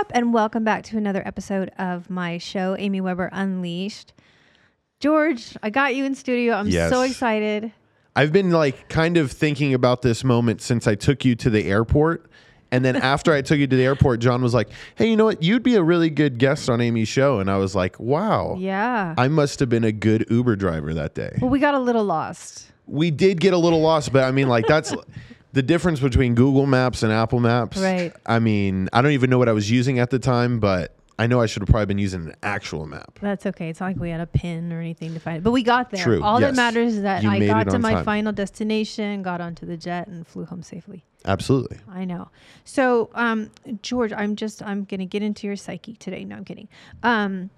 up? And welcome back to another episode of my show, Amy Weber Unleashed. George, I got you in studio. I'm Yes. so excited. I've been like kind of thinking about this moment since I took you to the airport. And then after I took you to the airport, John was like, Hey, you know what? You'd be a really good guest on Amy's show. And I was like, Wow. Yeah. I must have been a good Uber driver that day. well, we got a little lost. We did get a little lost, but I mean, like, that's the difference between Google Maps and Apple Maps. Right. I mean, I don't even know what I was using at the time, but I know I should have probably been using an actual map. That's okay. It's not like we had a pin or anything to find it, but we got there. True, All that matters is that You I got to my time. final destination, got onto the jet, and flew home safely. Absolutely. I know. So, um, George, I'm just I'm gonna get into your psyche today. No, I'm kidding. Um,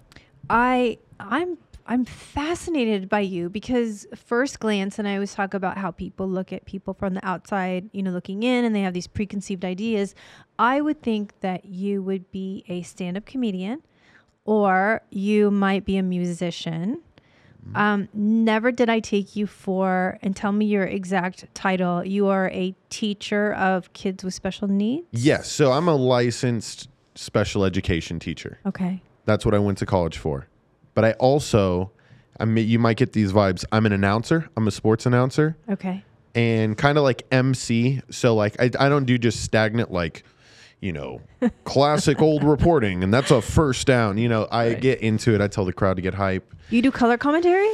I I'm I'm fascinated by you because first glance, and I always talk about how people look at people from the outside, you know, looking in, and they have these preconceived ideas. I would think that you would be a stand-up comedian, or you might be a musician. Um, never did I take you for, and tell me your exact title. You are a teacher of kids with special needs. Yes. So I'm a licensed special education teacher. Okay. That's what I went to college for. But I also, I mean, you might get these vibes. I'm an announcer. I'm a sports announcer Okay. and kind of like MC. So like, I, I don't do just stagnant like, you know, classic old reporting, and that's a first down. You know, I Right. get into it. I tell the crowd to get hype. You do color commentary?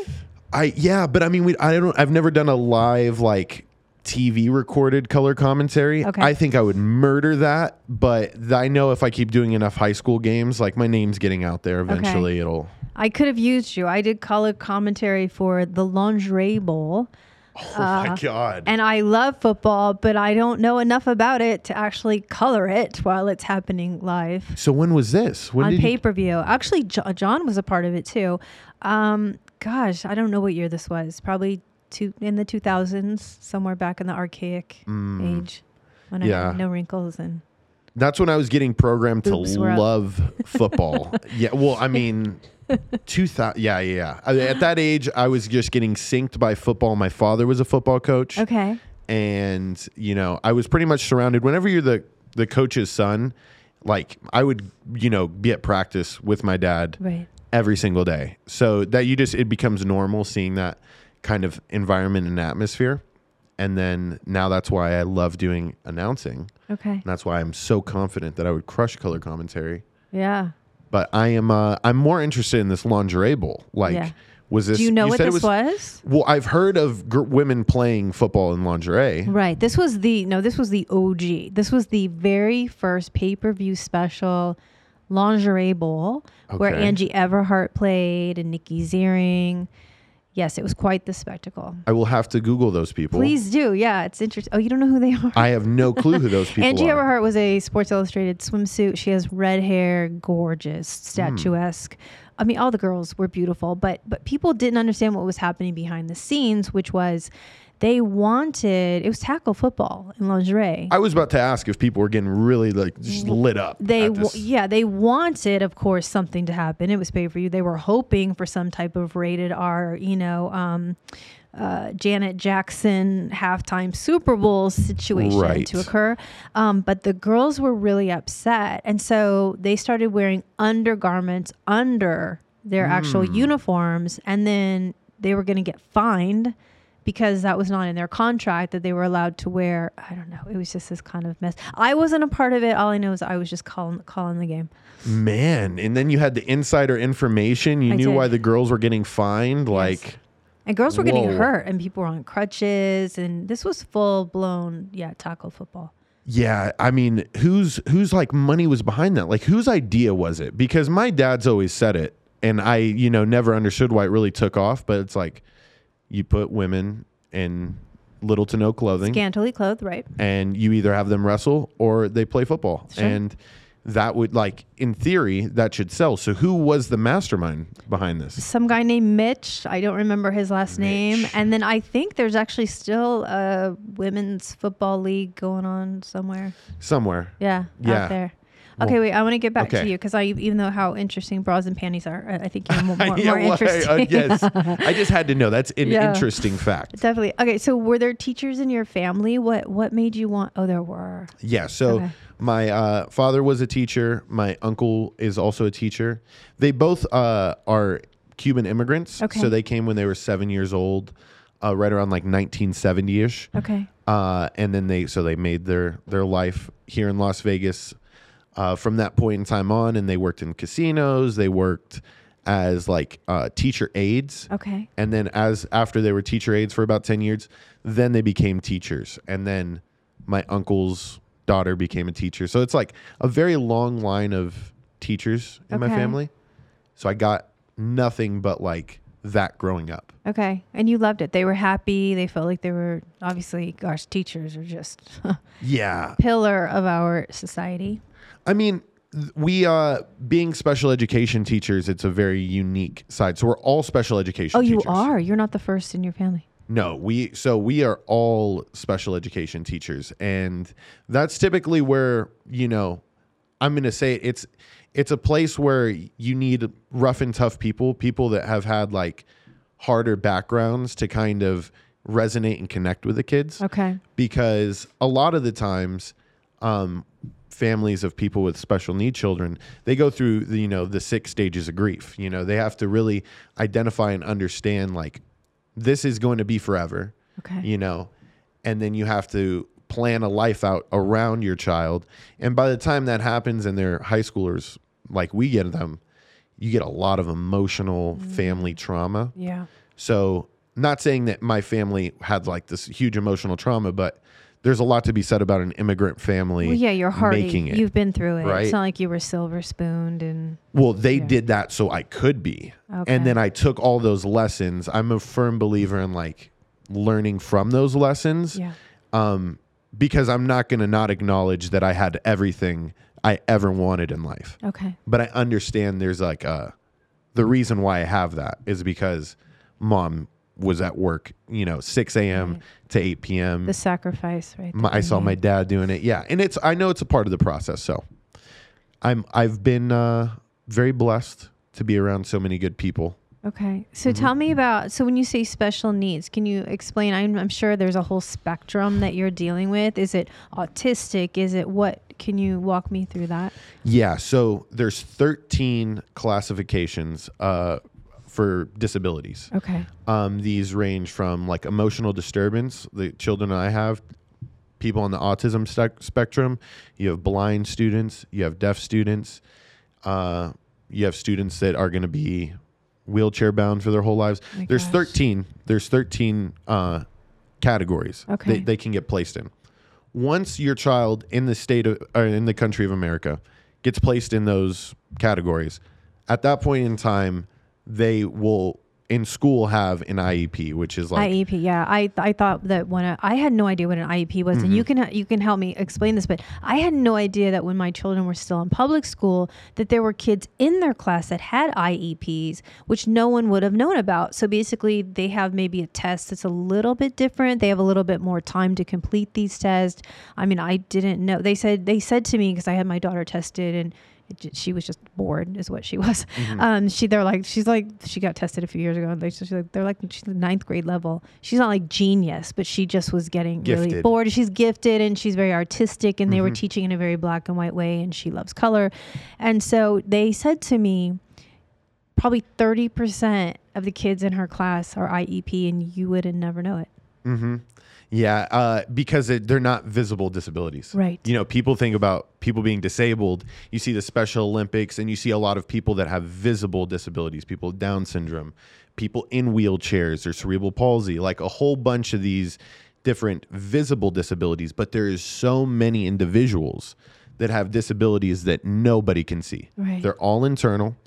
I yeah, but I mean, we I don't. I've never done a live like TV recorded color commentary. Okay. I think I would murder that, but I know if I keep doing enough high school games, like my name's getting out there. Eventually, it'll. I could have used you. I did color commentary for the Lingerie Bowl, Oh my god! and I love football, but I don't know enough about it to actually color it while it's happening live so when was this? When on pay per view. Actually, John was a part of it too. Um, gosh, I don't know what year this was. Probably two in the 2000s, somewhere back in the archaic age when I Mm. Had no wrinkles and That's when I was getting programmed to were up. love football. yeah. Well, I mean. 2000 yeah yeah yeah at that age i was just getting synced by football my father was a football coach okay. and you know i was pretty much surrounded whenever you're the the coach's son like i would you know be at practice with my dad Right. every single day so that you just it becomes normal seeing that kind of environment and atmosphere and then now that's why i love doing announcing Okay. and that's why i'm so confident that i would crush color commentary Yeah. But i am uh i'm more interested in this lingerie bowl like Yeah. was this Do you know what said it this was? well i've heard of gr- women playing football in lingerie Right. This was the no. This was the OG. This was the very first pay per view special lingerie bowl where Angie Everhart played and Nikki Ziering. Yes, it was quite the spectacle. I will have to Google those people. Please do. Yeah, it's interesting. Oh, you don't know who they are? I have no clue who those people Angie are. Everhart was a Sports Illustrated swimsuit. She has red hair, gorgeous, hmm. statuesque. I mean, all the girls were beautiful, but but people didn't understand what was happening behind the scenes, which was they wanted it was tackle football in lingerie. I was about to ask if people were getting really like just lit up. they w- yeah they wanted of course something to happen it was pay for you they were hoping for some type of rated r you know um uh, Janet Jackson halftime Super Bowl situation Right. to occur. Um, but the girls were really upset. And so they started wearing undergarments under their actual Hmm. uniforms. And then they were going to get fined because that was not in their contract that they were allowed to wear. I don't know. It was just this kind of mess. I wasn't a part of it. All I know is I was just calling calling the game. Man, and then you had the insider information. You I knew did. why the girls were getting fined. Like, And girls were getting Whoa. hurt, and people were on crutches, and this was full blown, yeah, tackle football. yeah, I mean, whose whose like money was behind that? Like, whose idea was it? Because my dad's always said it, and I, you know, never understood why it really took off. But it's like, you put women in little to no clothing. Scantily clothed, right? and you either have them wrestle or they play football. Sure. And that would like in theory that should sell. So who was the mastermind behind this? Some guy named Mitch. I don't remember his last name. And then I think there's actually still a women's football league going on somewhere. Somewhere. Yeah, Yeah. out there. Okay, wait. I want to get back to you because I, even though how interesting bras and panties are, I I think you're more, more, Yeah, more well, I- interesting. uh, yes, I just had to know. That's an Yeah. interesting fact. Definitely. Okay, so were there teachers in your family? What What made you want? Oh, there were. Yeah. So Okay. my uh, father was a teacher. My uncle is also a teacher. They both uh, are Cuban immigrants. Okay. So they came when they were seven years old, uh, right around like 1970 ish. Okay. Uh, and then they so they made their their life here in Las Vegas uh, from that point in time on, and they worked in casinos. They worked as like uh, teacher aides. Okay. and then as after they were teacher aides for about 10 years then they became teachers and then my uncle's daughter became a teacher so it's like a very long line of teachers in my family so i got nothing but like that growing up Okay. And you loved it. They were happy. They felt like they were obviously, gosh, teachers are just yeah pillar of our society. I mean we uh being special education teachers it's a very unique side so we're all special education Oh, you are. You're not the first in your family. No, we so we are all special education teachers and that's typically where, you know, I'm going to say it's it's a place where you need rough and tough people, people that have had like harder backgrounds to kind of resonate and connect with the kids Okay. because a lot of the times um, families of people with special need children they go through the, you know the six stages of grief you know they have to really identify and understand like this is going to be forever Okay. you know and then you have to plan a life out around your child and by the time that happens and they're high schoolers like we get them you get a lot of emotional mm. family trauma Yeah. so, not saying that my family had like this huge emotional trauma, but there's a lot to be said about an immigrant family. Well, yeah, you're hardy. making it. You've been through it. right? It's not like you were silver spooned and well, they Yeah. did that so I could be. Okay. And then I took all those lessons. I'm a firm believer in like learning from those lessons yeah. um, because I'm not going to not acknowledge that I had everything I ever wanted in life. Okay. But I understand there's like uh the reason why I have that is because mom was at work, you know, 6 a.m. Right. to 8 p.m. The sacrifice, right? My, I saw my dad doing it. Yeah, and it's I know it's a part of the process. So I'm I've been uh, very blessed to be around so many good people. Okay. So Mm-hmm. tell me about so when you say special needs, can you explain? I'm, I'm sure there's a whole spectrum that you're dealing with. Is it autistic? Is it what? Can you walk me through that? Yeah, so there's 13 classifications uh, for disabilities. Okay. Um, these range from like emotional disturbance, the children I have, people on the autism spectrum. You have blind students, you have deaf students, uh, you have students that are going to be wheelchair bound for their whole lives. There's gosh. 13. There's 13 uh, categories Okay. they, they can get placed in. Once your child in the state of or in the country of America gets placed in those categories, at that point in time, they will in school have an IEP, which is like IEP, yeah. I I thought that when I, I had no idea what an IEP was, and Mm-hmm. you can you can help me explain this, but I had no idea that when my children were still in public school, that there were kids in their class that had IEPs, which no one would have known about. So basically, they have maybe a test that's a little bit different. They have a little bit more time to complete these tests. I mean, I didn't know. They said they said to me because I had my daughter tested and. She was just bored, is what she was. Mm-hmm. Um, she they're like she's like she got tested a few years ago. And they, she's like, they're like she's the ninth grade level. She's not like genius, but she just was getting really bored. She's gifted and she's very artistic, and they were teaching in a very black and white way, and she loves color. And so they said to me, probably thirty percent of the kids in her class are IEP, and you would never know it. Mm-hmm. Yeah, uh, because it, they're not visible disabilities. Right. You know, people think about people being disabled. You see the Special Olympics, and you see a lot of people that have visible disabilities, people with Down syndrome, people in wheelchairs or cerebral palsy, like a whole bunch of these different visible disabilities. But there is so many individuals that have disabilities that nobody can see. Right. They're all internal.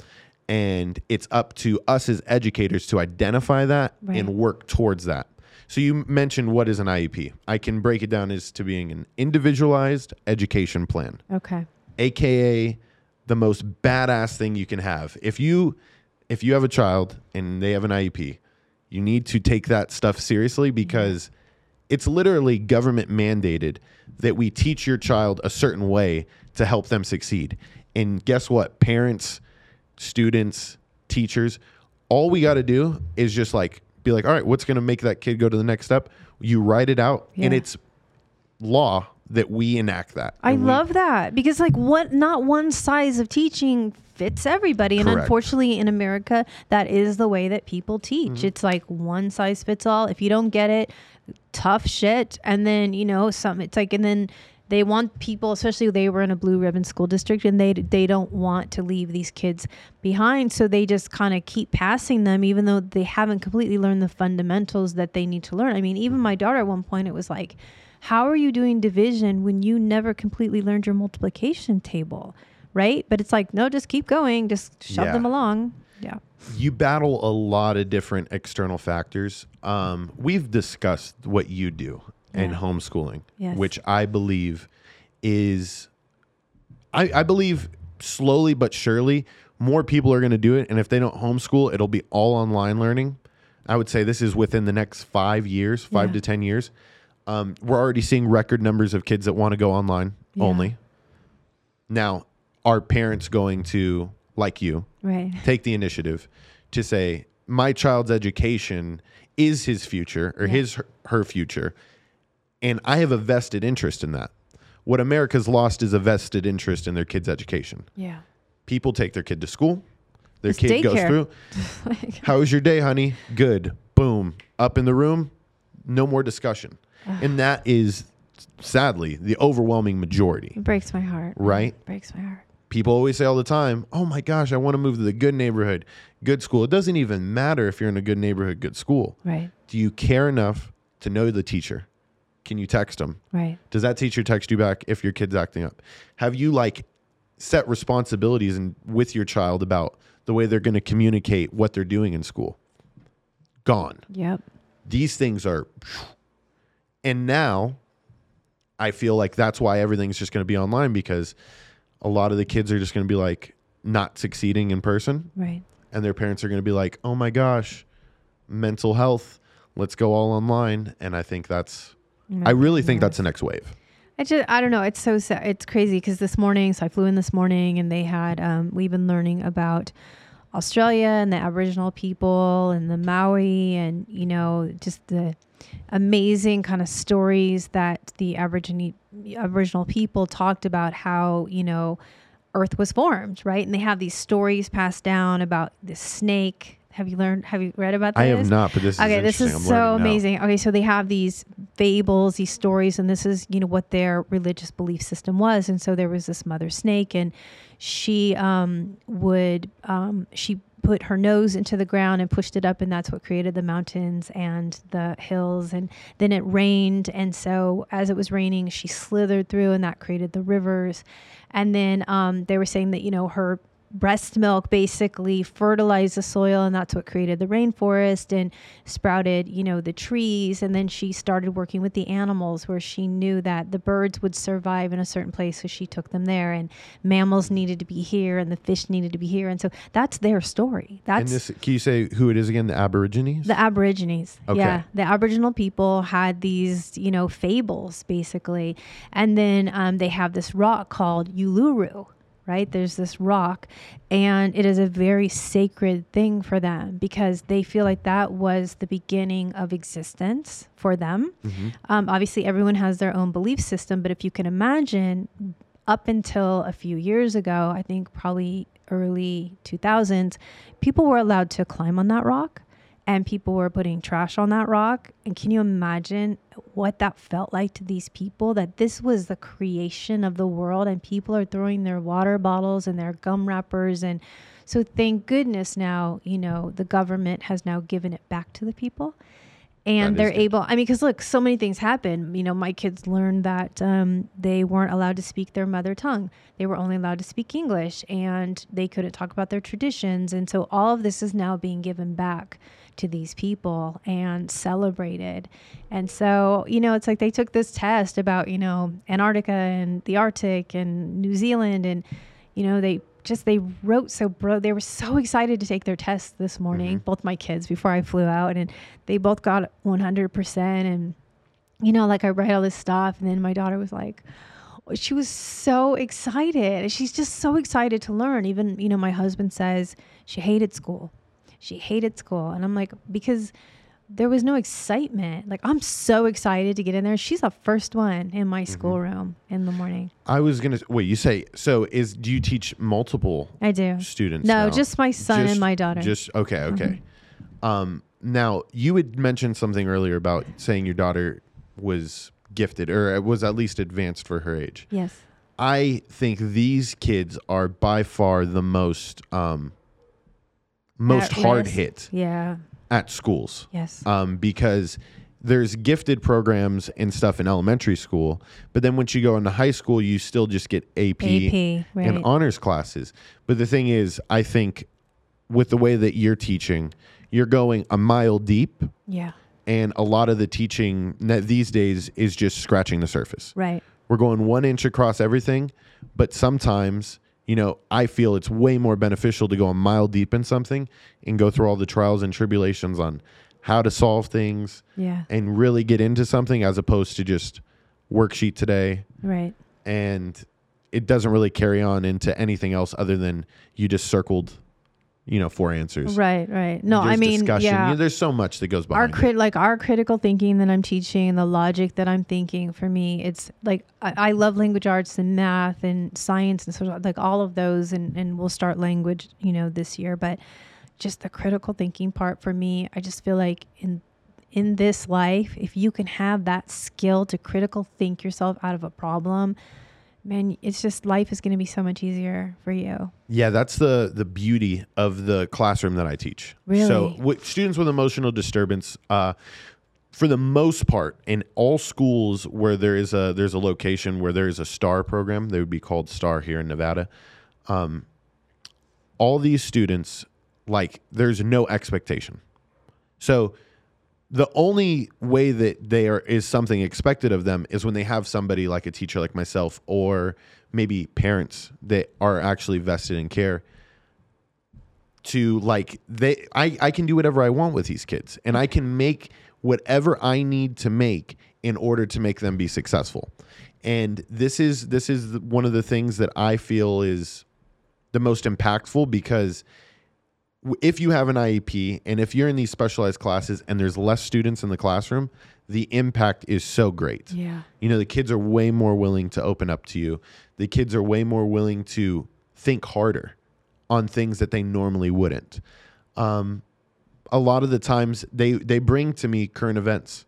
And it's up to us as educators to identify that Right. and work towards that. So you mentioned what is an IEP? I can break it down as to being an individualized education plan, Okay. aka the most badass thing you can have. If you if you have a child and they have an IEP, you need to take that stuff seriously mm-hmm. because It's literally government mandated that we teach your child a certain way to help them succeed. And guess what? Parents, students, teachers, all we got to do is just like be like, all right, what's going to make that kid go to the next step? You write it out, and it's law that we enact that. I And we- love that because like what not one size of teaching fits everybody and unfortunately in America that is the way that people teach. Mm-hmm. It's like one size fits all. If you don't get it, tough shit and then you know some it's like and then they want people especially they were in a blue ribbon school district and they they don't want to leave these kids behind so they just kind of keep passing them even though they haven't completely learned the fundamentals that they need to learn. I mean, even my daughter at one point it was like how are you doing division when you never completely learned your multiplication table? Right? But it's like, no, just keep going, just shove Yeah. them along. Yeah. you battle a lot of different external factors. Um, we've discussed what you do Yeah. homeschooling, Yes. which I believe is, I, I believe slowly but surely more people are going to do it. And if they don't homeschool, it'll be all online learning. I would say this is within the next five years, five Yeah. to 10 years. Um, we're already seeing record numbers of kids that want to go online Yeah. only. Now, are parents going to, like you, Right. take the initiative to say my child's education is his future or Yeah. his her, her future and i have a vested interest in that what america's lost is a vested interest in their kids education Yeah. people take their kid to school their It's kid goes daycare. through how was your day honey good boom up in the room no more discussion and that is sadly the overwhelming majority It breaks my heart. Right? It breaks my heart. people always say all the time, "Oh my gosh, I want to move to the good neighborhood, good school." It doesn't even matter if you're in a good neighborhood, good school. Right. Do you care enough to know the teacher? Can you text them? Right. Does that teacher text you back if your kid's acting up? Have you like set responsibilities and with your child about the way they're going to communicate what they're doing in school? Gone Yep. these things are and now i feel like that's why everything's just going to be online because a lot of the kids are just going to be like not succeeding in person Right. and their parents are going to be like oh my gosh mental health let's go all online and i think that's i really think that's the next wave I just I don't know. It's so sad. It's crazy because this morning, so I flew in this morning, and they had um, we've been learning about Australia and the Aboriginal people and the Maori, and you know just the amazing kind of stories that the Aborigine Aboriginal people talked about how you know Earth was formed, right? And they have these stories passed down about the snake. Have you learned? Have you read about this? i have not but this okay is this is so learning now. amazing okay so they have these fables these stories and this is you know what their religious belief system was and so there was this mother snake and she um, would um, she put her nose into the ground and pushed it up and that's what created the mountains and the hills and then it rained and so as it was raining she slithered through and that created the rivers and then um, they were saying that you know her breast milk basically fertilized the soil and that's what created the rainforest and sprouted you know the trees and then she started working with the animals where she knew that the birds would survive in a certain place so she took them there and mammals needed to be here and the fish needed to be here and so that's their story and that's this can you say who it is again the aborigines the Aborigines. Okay. Yeah. The Aboriginal people had these, you know, fables basically. And then um, they have this rock called Uluru, right? There's this rock, and it is a very sacred thing for them because they feel like that was the beginning of existence for them. Um, obviously, everyone has their own belief system, but if you can imagine, up until a few years ago, I think probably early 2000s, people were allowed to climb on that rock and people were putting trash on that rock. And can you imagine what that felt like to these people? That this was the creation of the world, and people are throwing their water bottles and their gum wrappers. And so, thank goodness now, you know, the government has now given it back to the people. And That they're able, I mean, because look, so many things happen. You know, my kids learned that um, they weren't allowed to speak their mother tongue. They were only allowed to speak English and they couldn't talk about their traditions. And so all of this is now being given back to these people and celebrated. And so, you know, it's like they took this test about, you know, Antarctica and the Arctic and New Zealand and, you know, they just they wrote so bro they were so excited to take their test this morning mm-hmm. both my kids before i flew out and they both got 100% and you know, like I write all this stuff, and then my daughter was like, she was so excited. She's just so excited to learn. Even, you know, my husband says she hated school. She hated school. And I'm like, because there was no excitement. Like, I'm so excited to get in there. She's the first one in my Mm-hmm. schoolroom in the morning. I was gonna wait. You say so? Is do you teach multiple I do. students? No, now? just my son and my daughter. Mm-hmm. Just okay, okay. Um, now you had mentioned something earlier about saying your daughter was gifted or was at least advanced for her age. yes. I think these kids are by far the most um, most At hard risk. hit Yeah. at schools Yes. um, because there's gifted programs and stuff in elementary school, but then once you go into high school, you still just get AP, AP, right. and honors classes. But the thing is, I think with the way that you're teaching, you're going a mile deep, yeah. and a lot of the teaching that these days is just scratching the surface. Right. We're going one inch across everything, but sometimes, you know, I feel it's way more beneficial to go a mile deep in something and go through all the trials and tribulations on how to solve things Yeah. and really get into something as opposed to just worksheet today Right. and it doesn't really carry on into anything else other than you just circled, you know, four answers. Right. Right. No, There's I mean, discussion. yeah. You know, there's so much that goes our behind it. crit like our critical thinking that I'm teaching, the logic that I'm thinking for me, it's like I, I love language arts and math and science and social like all of those and, and we'll start language, you know, this year. But just the critical thinking part for me, I just feel like in in this life, if you can have that skill to critical think yourself out of a problem, man, it's just life is gonna be so much easier for you. Yeah, that's the the beauty of the classroom that I teach. Really? So, with students with emotional disturbance, uh, for the most part, in all schools where there is a there's a location where there is a STAR program, they would be called STAR here in Nevada. Um, all these students, like, there's no expectation. So, the only way that they are is something expected of them is when they have somebody like a teacher like myself or maybe parents that are actually vested in care to like they I, I can do whatever I want with these kids and I can make whatever I need to make in order to make them be successful. And this is this is one of the things that I feel is the most impactful because if you have an IEP and if you're in these specialized classes and there's less students in the classroom, the impact is so great. Yeah. You know, the kids are way more willing to open up to you. The kids are way more willing to think harder on things that they normally wouldn't. Um, a lot of the times they they bring to me current events,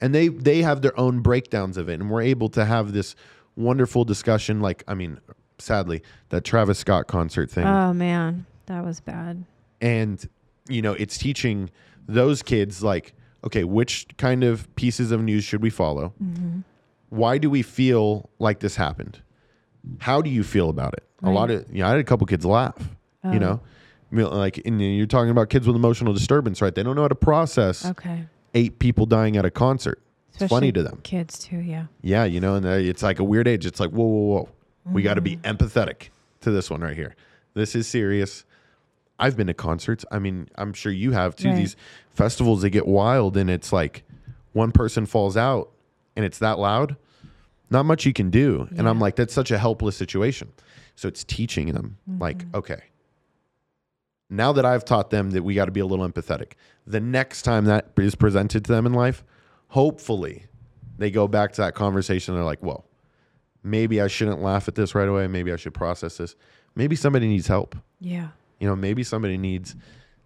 and they they have their own breakdowns of it, and we're able to have this wonderful discussion. Like, I mean, sadly, that Travis Scott concert thing Oh man, that was bad. and you know it's teaching those kids like okay which kind of pieces of news should we follow mm-hmm. why do we feel like this happened how do you feel about it a lot of you know i had a couple kids laugh Oh. you know like and you're talking about kids with emotional disturbance right they don't know how to process Okay. eight people dying at a concert it's funny to them Kids too, yeah. yeah, you know, and it's like a weird age. It's like, whoa, whoa, whoa. We got to be mm-hmm. empathetic to this one right here. This is serious. I've been to concerts. I mean, I'm sure you have too. Right. These festivals, they get wild, and it's like one person falls out and it's that loud. Not much you can do. And I'm like, that's such a helpless situation. So it's teaching them, like, Mm-hmm. okay, now that I've taught them that we got to be a little empathetic, the next time that is presented to them in life, hopefully they go back to that conversation. They're like, whoa, maybe I shouldn't laugh at this right away. Maybe I should process this. Maybe somebody needs help. Yeah. You know, maybe somebody needs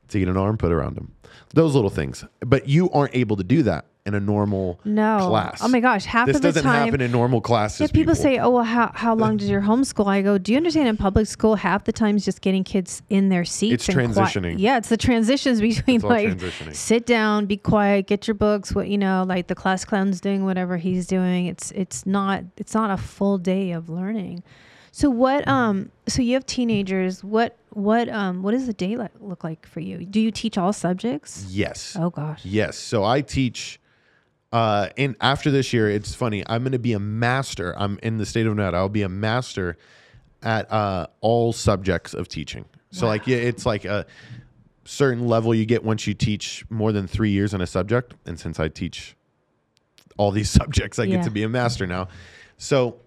to get an arm put around them. Those little things. But you aren't able to do that in a normal No. class. Oh my gosh, half this of the doesn't time. happen in normal classes. yeah, people, say, "Oh, well, how how long does your homeschool?" I go, "Do you understand? In public school, half the time is just getting kids in their seats. It's and qui- transitioning. yeah, it's the transitions between like sit down, be quiet, get your books. What you know, like the class clown's doing whatever he's doing. It's it's not it's not a full day of learning. So what? Um. So you have teenagers. What what um what does the day like, look like for you? Do you teach all subjects? yes. Oh gosh. Yes. So I teach uh and after this year, it's funny, I'm gonna be a master. I'm in the state of Nevada. I'll be a master at uh all subjects of teaching. So like yeah, it's like a certain level you get once you teach more than three years in a subject. And since I teach all these subjects. I Yeah. get to be a master now. So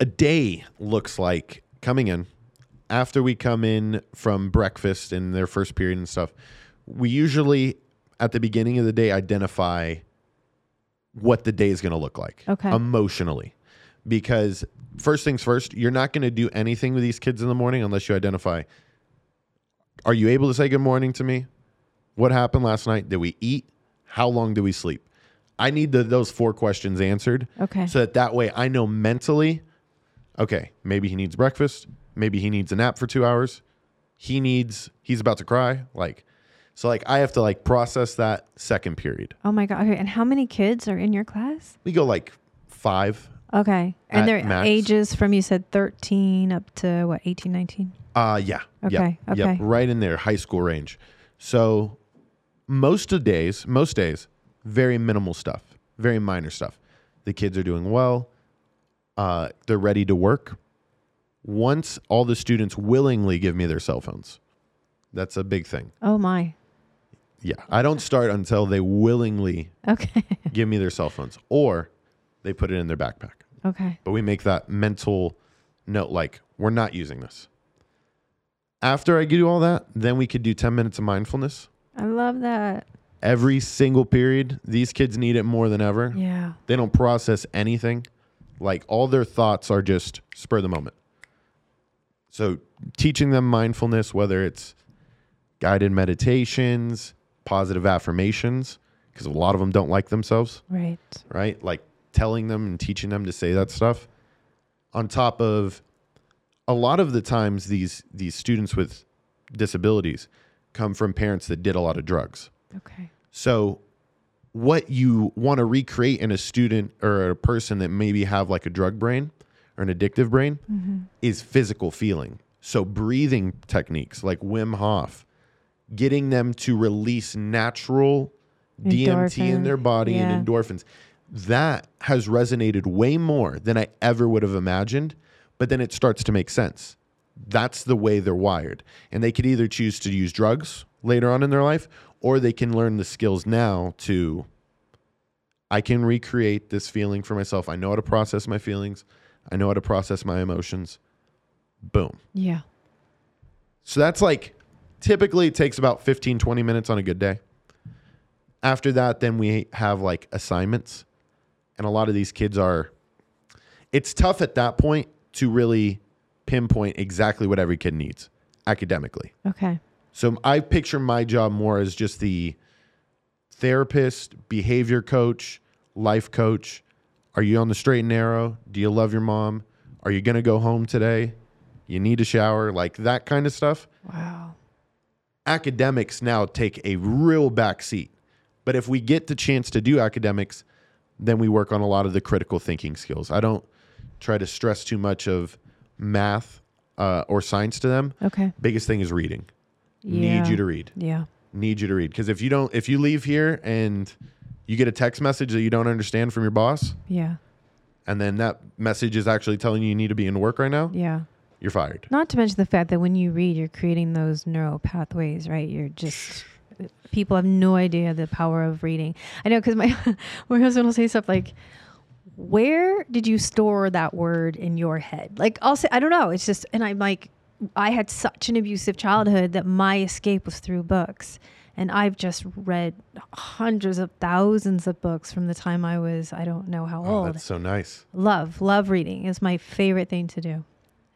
a day looks like coming in after we come in from breakfast and their first period and stuff. We usually at the beginning of the day identify what the day is going to look like Okay. emotionally because first things first you're not going to do anything with these kids in the morning unless you identify are you able to say good morning to me what happened last night did we eat how long do we sleep i need the, those four questions answered Okay. so that that way i know mentally okay maybe he needs breakfast maybe he needs a nap for two hours he needs he's about to cry like so like i have to like process that second period oh my god. Okay. And how many kids are in your class? we go like five Okay. At And their max. ages from you said 13 up to what 18, 19? Uh yeah. Okay, yep, okay. right in there, high school range. So most of the days, most days, very minimal stuff, very minor stuff. The kids are doing well. Uh, they're ready to work. Once all the students willingly give me their cell phones, that's a big thing. Oh my. Yeah, I don't start until they willingly Okay. give me their cell phones, or they put it in their backpack. okay. but we make that mental note like we're not using this. After I do all that, then we could do 10 minutes of mindfulness. I love that. Every single period, these kids need it more than ever. Yeah. They don't process anything. Like all their thoughts are just spur the moment. So teaching them mindfulness, whether it's guided meditations, positive affirmations, because a lot of them don't like themselves Right. right? Like telling them and teaching them to say that stuff. On top of a lot of the times these these students with disabilities come from parents that did a lot of drugs. Okay. So what you want to recreate in a student or a person that maybe have like a drug brain or an addictive brain mm-hmm. is physical feeling. So breathing techniques like Wim Hof, getting them to release natural DMT in their body yeah. and endorphins. That has resonated way more than I ever would have imagined, but then it starts to make sense. That's the way they're wired. And they could either choose to use drugs later on in their life or they can learn the skills now to I can recreate this feeling for myself. I know how to process my feelings. I know how to process my emotions. Boom. Yeah. So that's like typically it takes about 15, 20 minutes on a good day. After that, then we have like assignments. And a lot of these kids are, it's tough at that point to really pinpoint exactly what every kid needs academically. Okay. So I picture my job more as just the therapist, behavior coach, life coach. Are you on the straight and narrow? Do you love your mom? Are you going to go home today? You need a shower, like that kind of stuff. Wow. Academics now take a real back seat. But if we get the chance to do academics, then we work on a lot of the critical thinking skills. I don't try to stress too much of math uh, or science to them. Okay. Biggest thing is reading. Yeah. Need you to read Yeah. need you to read because if you don't if you leave here and you get a text message that you don't understand from your boss Yeah. and then that message is actually telling you you need to be in work right now Yeah. you're fired Not to mention the fact that when you read, you're creating those neural pathways, right? You're just people have no idea the power of reading. I know because my my husband will say stuff like, "Where did you store that word in your head?" Like I'll say, "I don't know." It's just, and I'm like, I had such an abusive childhood that my escape was through books. And I've just read hundreds of thousands of books from the time I was, I don't know how oh, old. that's so nice love, love reading is my favorite thing to do.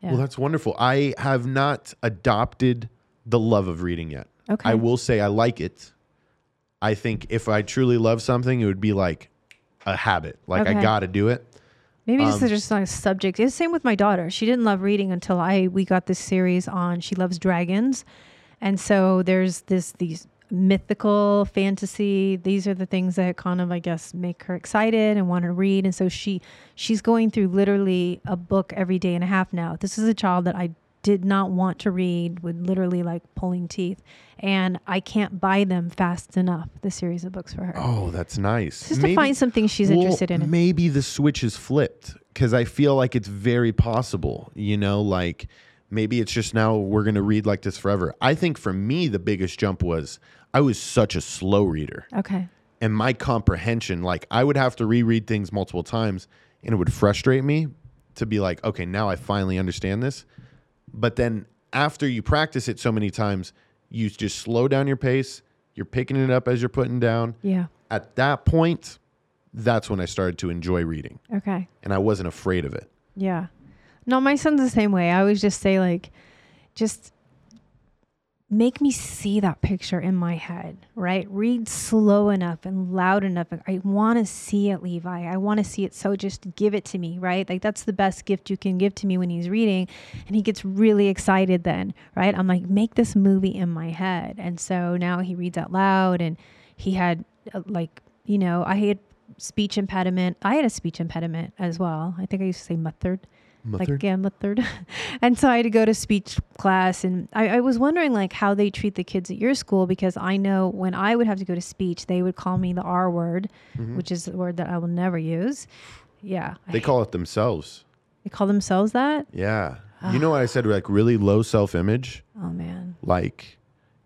Yeah. well that's wonderful i have not adopted the love of reading yet Okay. i will say i like it i think if i truly love something it would be like a habit like i gotta do it Maybe this Um, is just not a subject. It's the same with my daughter. She didn't love reading until I we got this series on She Loves Dragons. And so there's this these mythical fantasy. These are the things that kind of I guess make her excited and want to read. And so she she's going through literally a book every day and a half now. This is a child that I did not want to read with literally like pulling teeth. And I can't buy them fast enough, the series of books for her. oh that's nice Just Maybe- to find something she's Well, interested in. Maybe the switch is flipped because I feel like it's very possible. You know, like maybe it's just now we're going to read like this forever. I think for me, the biggest jump was I was such a slow reader. Okay. and my comprehension, like I would have to reread things multiple times and it would frustrate me to be like, okay, now I finally understand this. But then after you practice it so many times, you just slow down your pace. You're picking it up as you're putting down. Yeah. At that point, that's when I started to enjoy reading Okay. and I wasn't afraid of it. Yeah. No, my son's the same way. I always just say like, just make me see that picture in my head, right? Read slow enough and loud enough. I want to see it, Levi. I want to see it. So just give it to me, right? Like that's the best gift you can give to me when he's reading. And he gets really excited then, right? I'm like, make this movie in my head. And so now he reads out loud and he had uh, like, you know, I had speech impediment. I had a speech impediment as well. I think I used to say muttered like Muttered? yeah, muttered. and so I had to go to speech class, and I, I was wondering like how they treat the kids at your school because I know when I would have to go to speech, they would call me the R word, which is a word that I will never use. Yeah, Mm-hmm. They hate- call it themselves. they call themselves that. Yeah. You know what I said? Like really low self image. Oh man, Like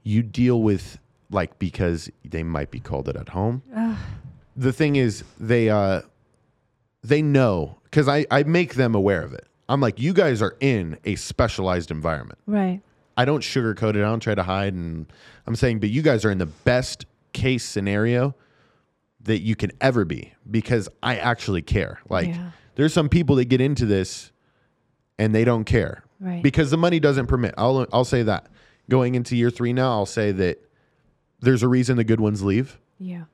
you deal with like because they might be called it at home. The thing is, they uh they know because I I make them aware of it. I'm like, you guys are in a specialized environment. right? I don't sugarcoat it. I don't try to hide. And I'm saying, but you guys are in the best case scenario that you can ever be because I actually care. Like, Yeah. there's some people that get into this and they don't care Right. because the money doesn't permit. I'll I'll say that. Going into year three now, I'll say that there's a reason the good ones leave Yeah,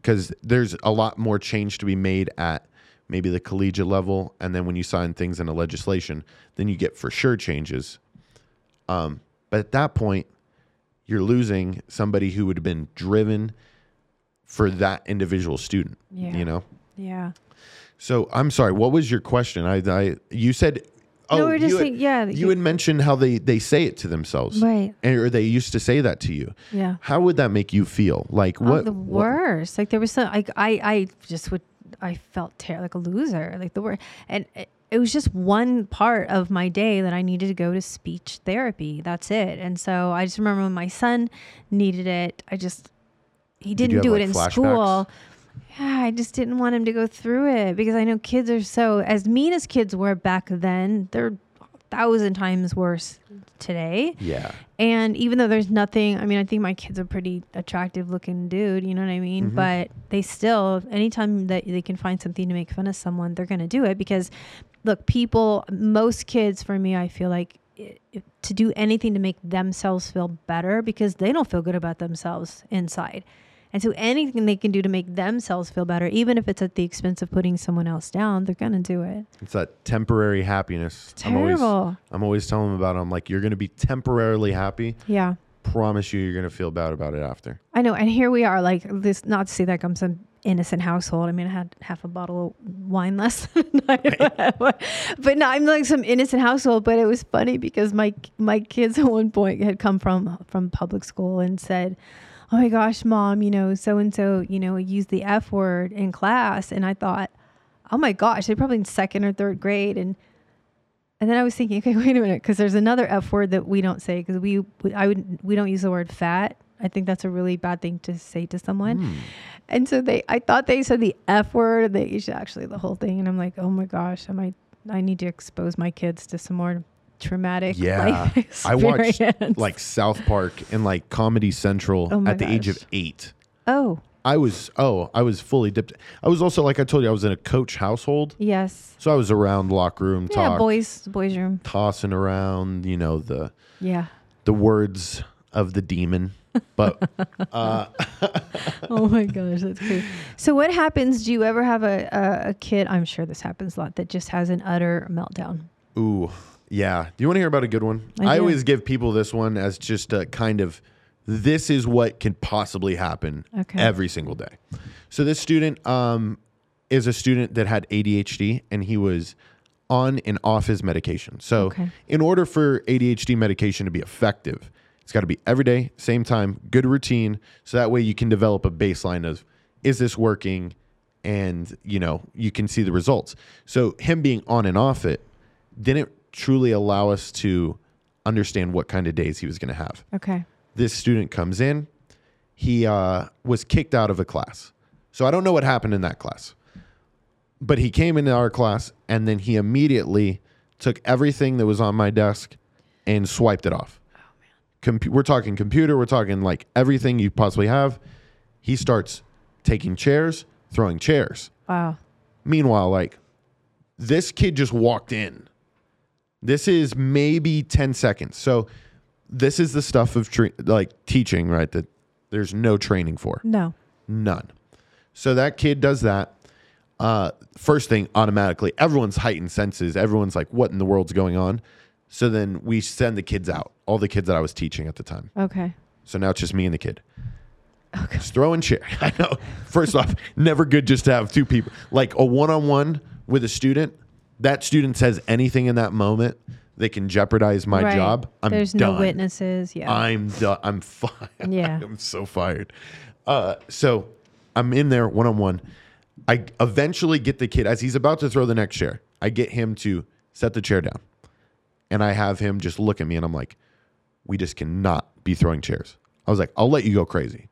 because there's a lot more change to be made at maybe the collegiate level, and then when you sign things into legislation, then you get for sure changes. Um, but at that point, you're losing somebody who would have been driven for that individual student. Yeah. You know. yeah. So I'm sorry. What was your question? I, I you said. Oh, No, we're just you, saying- had, yeah, You you- had mentioned how they they say it to themselves, Right. And, or they used to say that to you. Yeah. How would that make you feel? Like Oh, what? the what- worst. Like there was some. Like I, I just would. I felt ter- like a loser. Like the word, and it, it was just one part of my day that I needed to go to speech therapy. That's it. And so I just remember when my son needed it. I just he didn't have, do like, it in flashbacks? school. Yeah, I just didn't want him to go through it because I know kids are so as mean as kids were back then. They're thousand times worse today. Yeah. And even though there's nothing, I mean, I think my kid's a pretty attractive looking dude, you know what I mean? Mm-hmm. But they still, anytime that they can find something to make fun of someone, they're going to do it because, look, people, most kids, for me, I feel like to do anything to make themselves feel better because they don't feel good about themselves inside. And so anything they can do to make themselves feel better, even if it's at the expense of putting someone else down, they're going to do it. It's that temporary happiness. I'm always, Terrible. I'm always telling them about. It. I'm like, you're going to be temporarily happy. Yeah. Promise you, you're going to feel bad about it after. I know, and here we are, like this. Not to say that I'm some innocent household. I mean, I had half a bottle of wine last night, but no, I'm like some innocent household. But it was funny because my my kids at one point had come from from public school and said, "Oh my gosh, mom, you know, so and so, you know, used the F word in class," and I thought, "Oh my gosh, they're probably in second or third grade," and and then I was thinking, okay, wait a minute, because there's another F word that we don't say because we, I would, we don't use the word fat. I think that's a really bad thing to say to someone. Hmm. And so they, I thought they said the F word. They used actually the whole thing, and I'm like, oh my gosh, I might, I need to expose my kids to some more traumatic. Yeah. life I watched like South Park and like Comedy Central Oh at the age of gosh. eight. oh I was, oh, I was fully dipped. I was also, like I told you, I was in a coach household. yes, So I was around locker room yeah, talk, boys, boys room, tossing around, you know, the, yeah. the words of the demon. But uh, oh my gosh, that's crazy. So what happens? Do you ever have a, a, a kid? I'm sure this happens a lot that just has an utter meltdown. Ooh, yeah. Do you want to hear about a good one? I I, always give people this one as just a kind of this is what can possibly happen Okay. every single day. So this student um, is a student that had ADHD and he was on and off his medication. So Okay. in order for ADHD medication to be effective, it's got to be every day, same time, good routine. So that way you can develop a baseline of is this working and you know you can see the results. So him being on and off it didn't truly allow us to understand what kind of days he was going to have. Okay. This student comes in he uh, was kicked out of a class. So I don't know what happened in that class. But he came into our class and then he immediately took everything that was on my desk and swiped it off. Compu- we're talking computer, we're talking like everything you possibly have. He starts taking chairs, throwing chairs. Wow. Meanwhile, like this kid just walked in. This is maybe 10 seconds. So this is the stuff of tre- like teaching, right? That there's no training for. No. None. So that kid does that. Uh, first thing, automatically, everyone's heightened senses. Everyone's like, what in the world's going on? So then we send the kids out, all the kids that I was teaching at the time. Okay. So now it's just me and the kid. Okay. Just throwing chair. I know. First off, never good just to have two people. Like a one on one with a student, that student says anything in that moment they can jeopardize my Right. job. I'm There's done. no witnesses. Yeah. I'm done. I'm fired. Yeah. I'm so fired. Uh, so I'm in there one on one. I eventually get the kid as he's about to throw the next chair. I get him to set the chair down, and I have him just look at me, and I'm like, "We just cannot be throwing chairs." I was like, "I'll let you go crazy,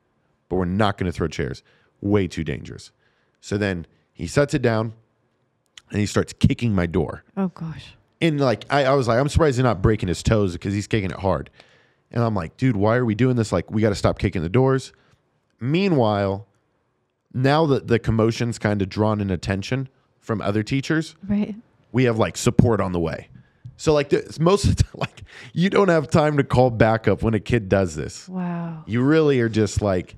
but we're not going to throw chairs. Way too dangerous." So then he sets it down, and he starts kicking my door oh gosh. and like I, I was like, I'm surprised he's not breaking his toes because he's kicking it hard. And I'm like, dude, why are we doing this? Like, we got to stop kicking the doors. Meanwhile, now that the commotion's kind of drawn in attention from other teachers, Right. we have like support on the way. So like, the, most of the time, like you don't have time to call backup when a kid does this. Wow. You really are just like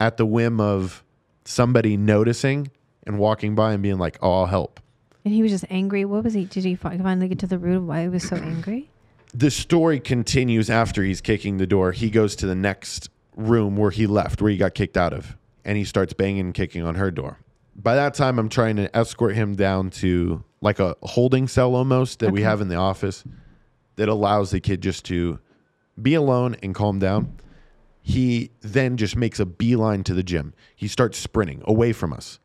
at the whim of somebody noticing and walking by and being like, "Oh, I'll help." And he was just angry. What was he? Did he finally get to the root of why he was so angry? the story continues after he's kicking the door. He goes to the next room where he left, where he got kicked out of, and he starts banging and kicking on her door. By that time, I'm trying to escort him down to like a holding cell almost that we have in the office that allows the kid just to be alone and calm down. He then just makes a beeline to the gym. He starts sprinting away from us.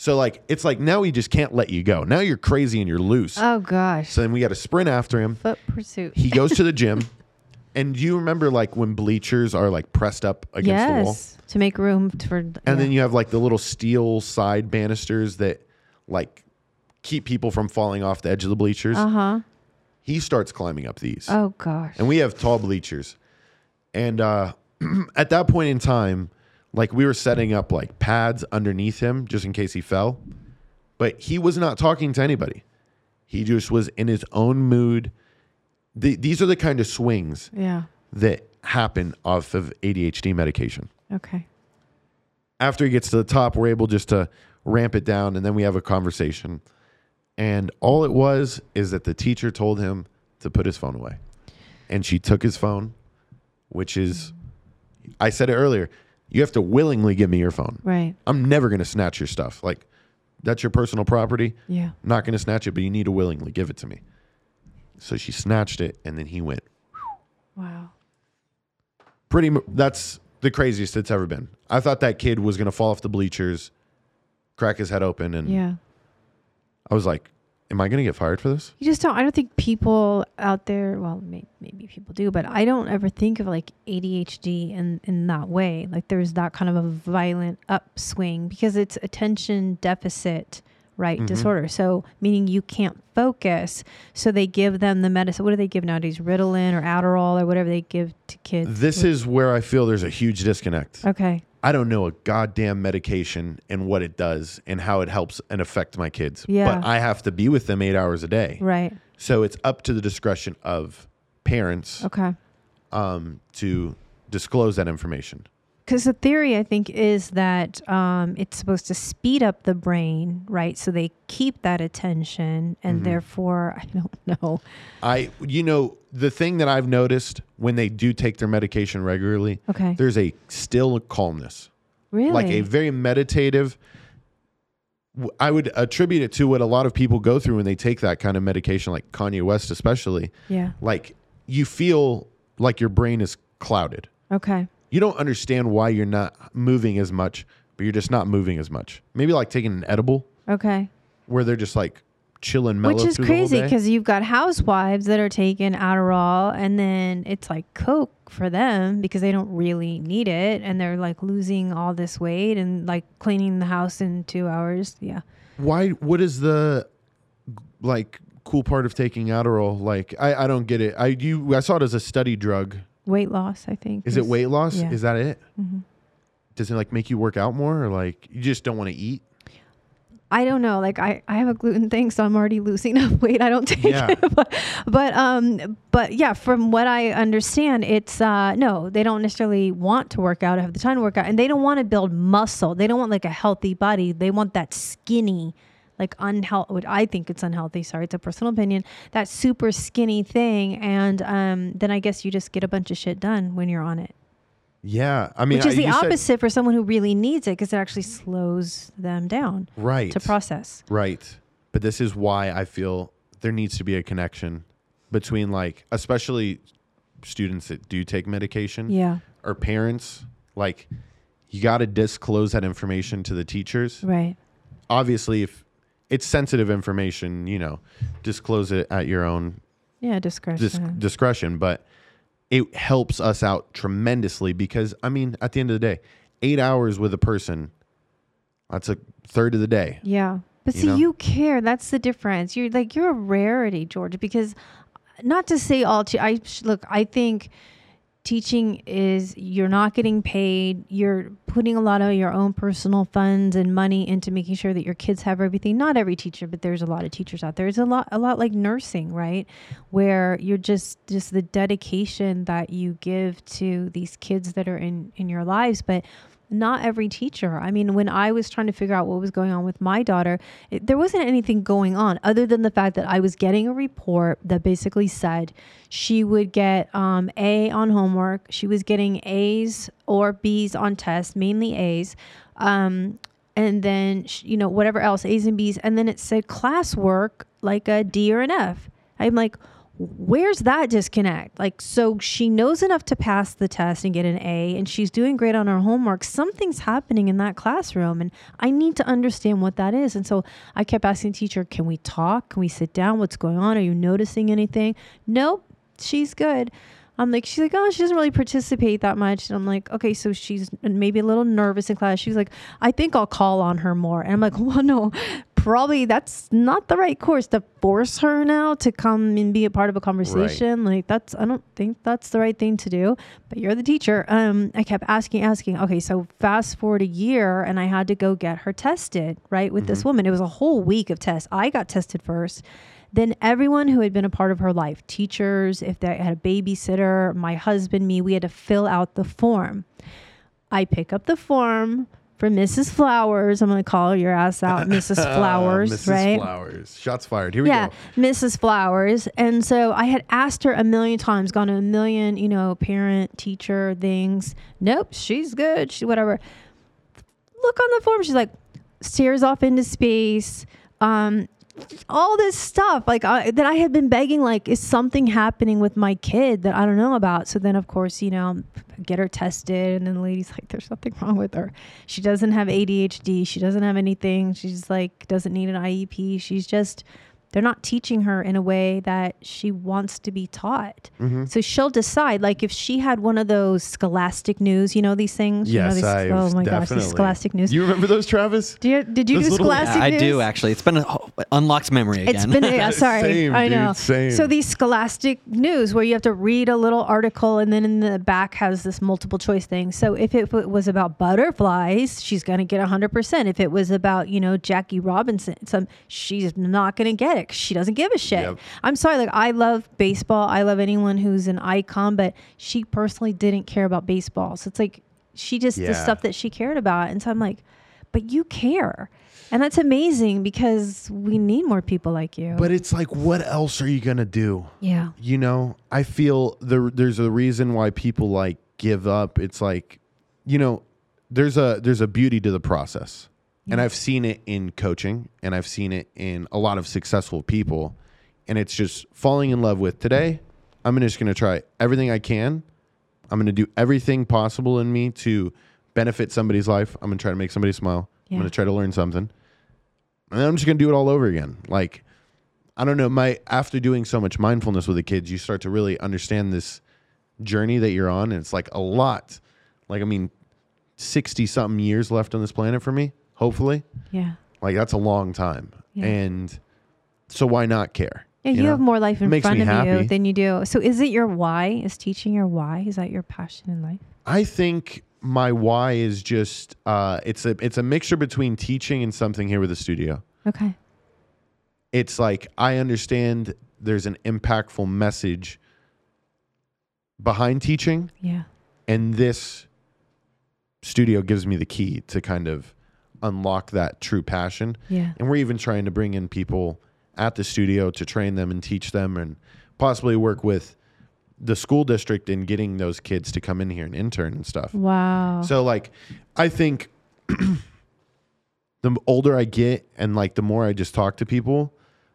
So like it's like now he just can't let you go. Now you're crazy and you're loose. Oh gosh. so then we got to sprint after him Foot pursuit. he goes to the gym and do you remember like when bleachers are like pressed up against the wall. To make room for. and then you have like the little steel side banisters that like keep people from falling off the edge of the bleachers Uh huh. he starts climbing up these Oh gosh. and we have tall bleachers and uh at that point in time like we were setting up like pads underneath him just in case he fell but he was not talking to anybody he just was in his own mood the, these are the kind of swings yeah. that happen off of ADHD medication. Okay. After he gets to the top, we're able just to ramp it down and then we have a conversation. And all it was is that the teacher told him to put his phone away. And she took his phone, which is, I said it earlier, you have to willingly give me your phone. Right. I'm never going to snatch your stuff. Like, that's your personal property. Yeah. I'm not going to snatch it, but you need to willingly give it to me. So she snatched it and then he went Wow. pretty that's the craziest it's ever been. I thought that kid was going to fall off the bleachers, crack his head open and Yeah. I was like, am I going to get fired for this? You just don't. I don't think people out there. Well, may, maybe people do, but I don't ever think of like ADHD in in that way. Like there's that kind of a violent upswing because it's attention deficit right Mhm. disorder. So meaning you can't focus. So they give them the medicine. What do they give nowadays? Ritalin or Adderall or whatever they give to kids. This is where I feel there's a huge disconnect. okay. I don't know a goddamn medication and what it does and how it helps and affect my kids. Yeah. But I have to be with them 8 hours a day. Right. So it's up to the discretion of parents Okay. um, to disclose that information. Because the theory, I think, is that um, it's supposed to speed up the brain, right? So they keep that attention, and Mhm. therefore, I don't know. I you know the thing that I've noticed when they do take their medication regularly, Okay, there's a still calmness, really? like a very meditative. I would attribute it to what a lot of people go through when they take that kind of medication, like Kanye West, especially. yeah. Like you feel like your brain is clouded. Okay. You don't understand why you're not moving as much, but you're just not moving as much. Maybe like taking an edible Okay. where they're just like chilling mellow. Which is through the whole crazy because you've got housewives that are taking Adderall and then it's like Coke for them because they don't really need it and they're like losing all this weight and like cleaning the house in two hours. Yeah. why? What is the like cool part of taking Adderall? Like, I, I don't get it. I you I saw it as a study drug. Weight loss, I think. Is it weight loss? yeah. Is that it? Mhm. Does it like make you work out more, or like you just don't want to eat? I don't know. Like I, I have a gluten thing, so I'm already losing up weight. I don't take Yeah. it, but, but um, but yeah, from what I understand, it's uh, no, they don't necessarily want to work out, have the time to work out, and they don't want to build muscle. They don't want like a healthy body. They want that skinny, like unhealthy. Which I think it's unhealthy. Sorry, it's a personal opinion. That super skinny thing, and um, then I guess you just get a bunch of shit done when you're on it, Yeah, I mean, which is the you said- opposite for someone who really needs it because it actually slows them down right? to process. Right. But this is why I feel there needs to be a connection between like especially students that do take medication Yeah. or parents like you got to disclose that information to the teachers. Right. Obviously if it's sensitive information, you know, disclose it at your own Yeah, discretion. dis- discretion, but it helps us out tremendously because I mean, at the end of the day, 8 hours with a person that's a third of the day. yeah. But You see, know? you care. That's the difference. You're like you're a rarity, George. Because uh, not to say all. Te- I sh- look. I think teaching is you're not getting paid. You're putting a lot of your own personal funds and money into making sure that your kids have everything. Not every teacher, but there's a lot of teachers out there. it's a lot, a lot like nursing, right? Where you're just just the dedication that you give to these kids that are in in your lives, but not every teacher. I mean, when I was trying to figure out what was going on with my daughter, it, there wasn't anything going on other than the fact that I was getting a report that basically said she would get um, A on homework, she was getting A's or B's on tests, mainly A's. Um, and then, you know, whatever else, A's and B's. And then it said classwork like a D or an F. I'm like, where's that disconnect? Like, so she knows enough to pass the test and get an A, and she's doing great on her homework. Something's happening in that classroom, and I need to understand what that is. And so I kept asking teacher, Can we talk? Can we sit down? What's going on? Are you noticing anything? Nope, she's good. I'm like, she's like, oh, she doesn't really participate that much. And I'm like, okay, so she's maybe a little nervous in class. She's like, I think I'll call on her more. And I'm like, well, no, probably that's not the right course to force her now to come and be a part of a conversation. Like that's, I don't think that's the right thing to do. But you're the teacher. Um, I kept asking, asking. Okay, so fast forward a year, and I had to go get her tested, right, with this woman. It was a whole week of tests. I got tested first. Then everyone who had been a part of her life, teachers, if they had a babysitter, my husband, me, we had to fill out the form. I pick up the form for Mrs. Flowers. I'm going to call your ass out, Mrs. Flowers, Mrs. right? Flowers. Shots fired. Here we yeah, go. Yeah, Mrs. Flowers. And so I had asked her a million times, gone to a million, you know, parent, teacher things. Nope, she's good. She whatever. Look on the form. She's like, stares off into space. Um, all this stuff like I, that I had been begging like is something happening with my kid that I don't know about? So then of course you know get her tested and then the lady's like there's nothing wrong with her. She doesn't have ADHD she doesn't have anything. She's like doesn't need an IEP she's just they're not teaching her in a way that she wants to be taught. Mm-hmm. So she'll decide, like if she had one of those scholastic news, you know these things. you know, Yes, these, I oh my gosh, definitely. these scholastic news. You remember those, Travis? Do you, did you those do little- scholastic Yeah, I do actually. It's been a, oh, unlocked memory again. It's been yeah, sorry. Same, I dude, know. same. So these scholastic news where you have to read a little article and then in the back has this multiple choice thing. So if it w- was about butterflies, she's going to get 100%. If it was about, you know, Jackie Robinson, some she's not going to get it she doesn't give a shit. Yep. I'm sorry like I love baseball. I love anyone who's an icon, but she personally didn't care about baseball. So it's like she just the stuff that she cared about. And so I'm like, but you care. And that's amazing because we need more people like you. But it's like, what else are you gonna do? yeah. You know, I feel the there's a reason why people like give up. It's like, you know, there's a there's a beauty to the process, and I've seen it in coaching, and I've seen it in a lot of successful people, and it's just falling in love with today. I'm just gonna try everything I can. I'm gonna do everything possible in me to benefit somebody's life. I'm gonna try to make somebody smile. Yeah. I'm gonna try to learn something, and then I'm just gonna do it all over again. Like I don't know. My after doing so much mindfulness with the kids, you start to really understand this journey that you're on, and it's like a lot. Like I mean, sixty something years left on this planet for me. Hopefully, Yeah. like that's a long time, Yeah. and so why not care? Yeah, you, know? have more life in front of you than you do. So is it your why? Is teaching your why? Is that your passion in life? I think my why is just uh, it's a it's a mixture between teaching and something here with the studio. Okay. It's like I understand there's an impactful message behind teaching, Yeah. and this studio gives me the key to kind of unlock that true passion. Yeah. And we're even trying to bring in people at the studio to train them and teach them and possibly work with the school district in getting those kids to come in here and intern and stuff. Wow. So like I think the older I get and like the more I just talk to people,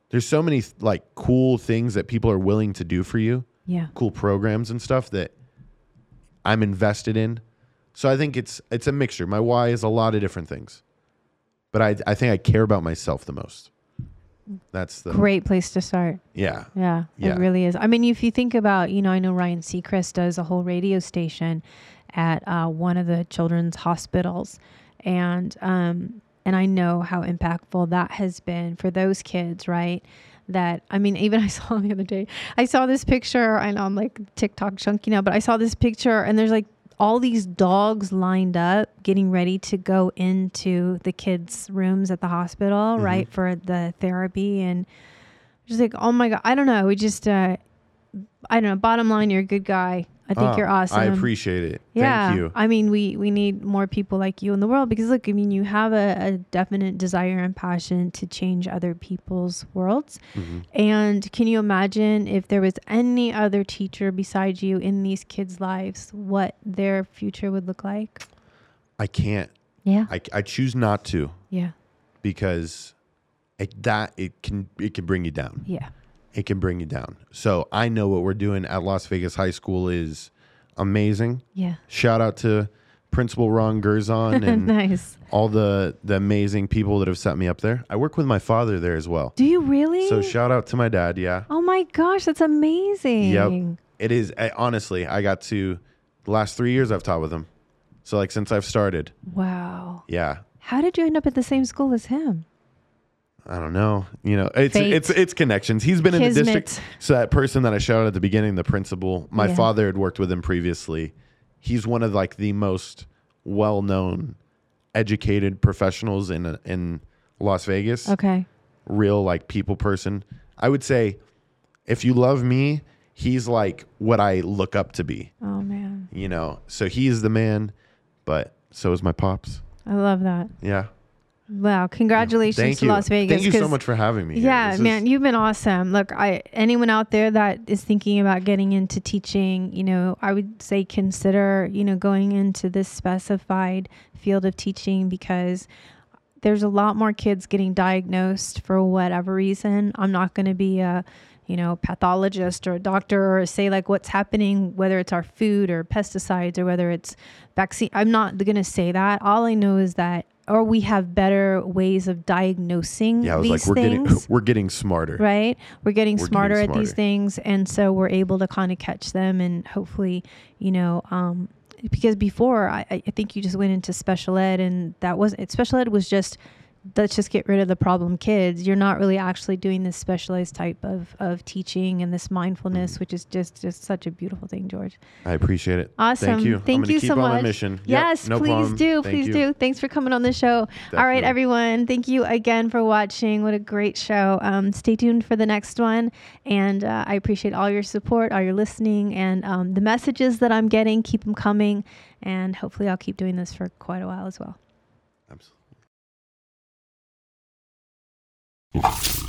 there's so many like cool things that people are willing to do for you, yeah. cool programs and stuff that I'm invested in. So I think it's it's a mixture. My why is a lot of different things. But I I think I care about myself the most. That's the Great place to start. Yeah. Yeah, Yeah. it really is. I mean, if you think about, you know, I know Ryan Seacrest does a whole radio station at uh, one of the children's hospitals, and um, and I know how impactful that has been for those kids, right? That I mean, even I saw the other day, I saw this picture. I know I'm like TikTok chunky now, but I saw this picture, and there's like all these dogs lined up getting ready to go into the kids' rooms at the hospital, right, for the therapy and just like, oh my god, I don't know. We just, uh, I don't know. Bottom line, you're a good guy. I think Oh, you're awesome. I appreciate it. Yeah, Thank you. I mean, we we need more people like you in the world because look, I mean, you have a, a definite desire and passion to change other people's worlds. Mhm. And can you imagine if there was any other teacher besides you in these kids' lives, what their future would look like? I can't. Yeah. I, I choose not to Yeah. because it, that it can it can bring you down. Yeah. It can bring you down. So I know what we're doing at Las Vegas High School is amazing. Yeah. Shout out to Principal Ron Gerzon and nice. all the the amazing people that have set me up there. I work with my father there as well. Do you really? So shout out to my dad. Yeah. oh my gosh, that's amazing. Yep. It is I, honestly. I got to the last three years I've taught with him. So like since I've started. Wow. Yeah. How did you end up at the same school as him? I don't know. You know, it's Fate. it's it's connections. He's been in the district. So that person that I shouted at the beginning, the principal, my Yeah. father had worked with him previously. He's one of like the most well-known, educated professionals in in Las Vegas. Okay. Real like people person. I would say, if you love me, he's like what I look up to be. Oh man. You know, so he's the man, but so is my pops. I love that. Yeah. Wow. Congratulations to you. Las Vegas. Thank you so much for having me. here. Yeah, This man, is- you've been awesome. Look, I anyone out there that is thinking about getting into teaching, you know, I would say consider, you know, going into this specified field of teaching because there's a lot more kids getting diagnosed for whatever reason. I'm not going to be a, you know, pathologist or a doctor or say like what's happening, whether it's our food or pesticides or whether it's vaccine. I'm not going to say that. All I know is that, or we have better ways of diagnosing Yeah, I was like, we're things getting we're getting smarter. right? We're getting We're smarter getting at these things, and so we're able to kind of catch them, and hopefully, you know, um, because before I, I think you just went into special ed, and that wasn't special ed was just let's just get rid of the problem kids. You're not really actually doing this specialized type of of teaching and this Mm-hmm. mindfulness, which is just just such a beautiful thing, George. I appreciate it. Awesome. Thank you. Thank you so much. mission. Yep, Yes, no please problem. do. Thank please you. do. Thanks for coming on the show. All right, everyone. Thank you again for watching. What a great show. Um, stay tuned for the next one. And uh, I appreciate all your support, all your listening, and um, the messages that I'm getting. Keep them coming. And hopefully, I'll keep doing this for quite a while as well. Absolutely.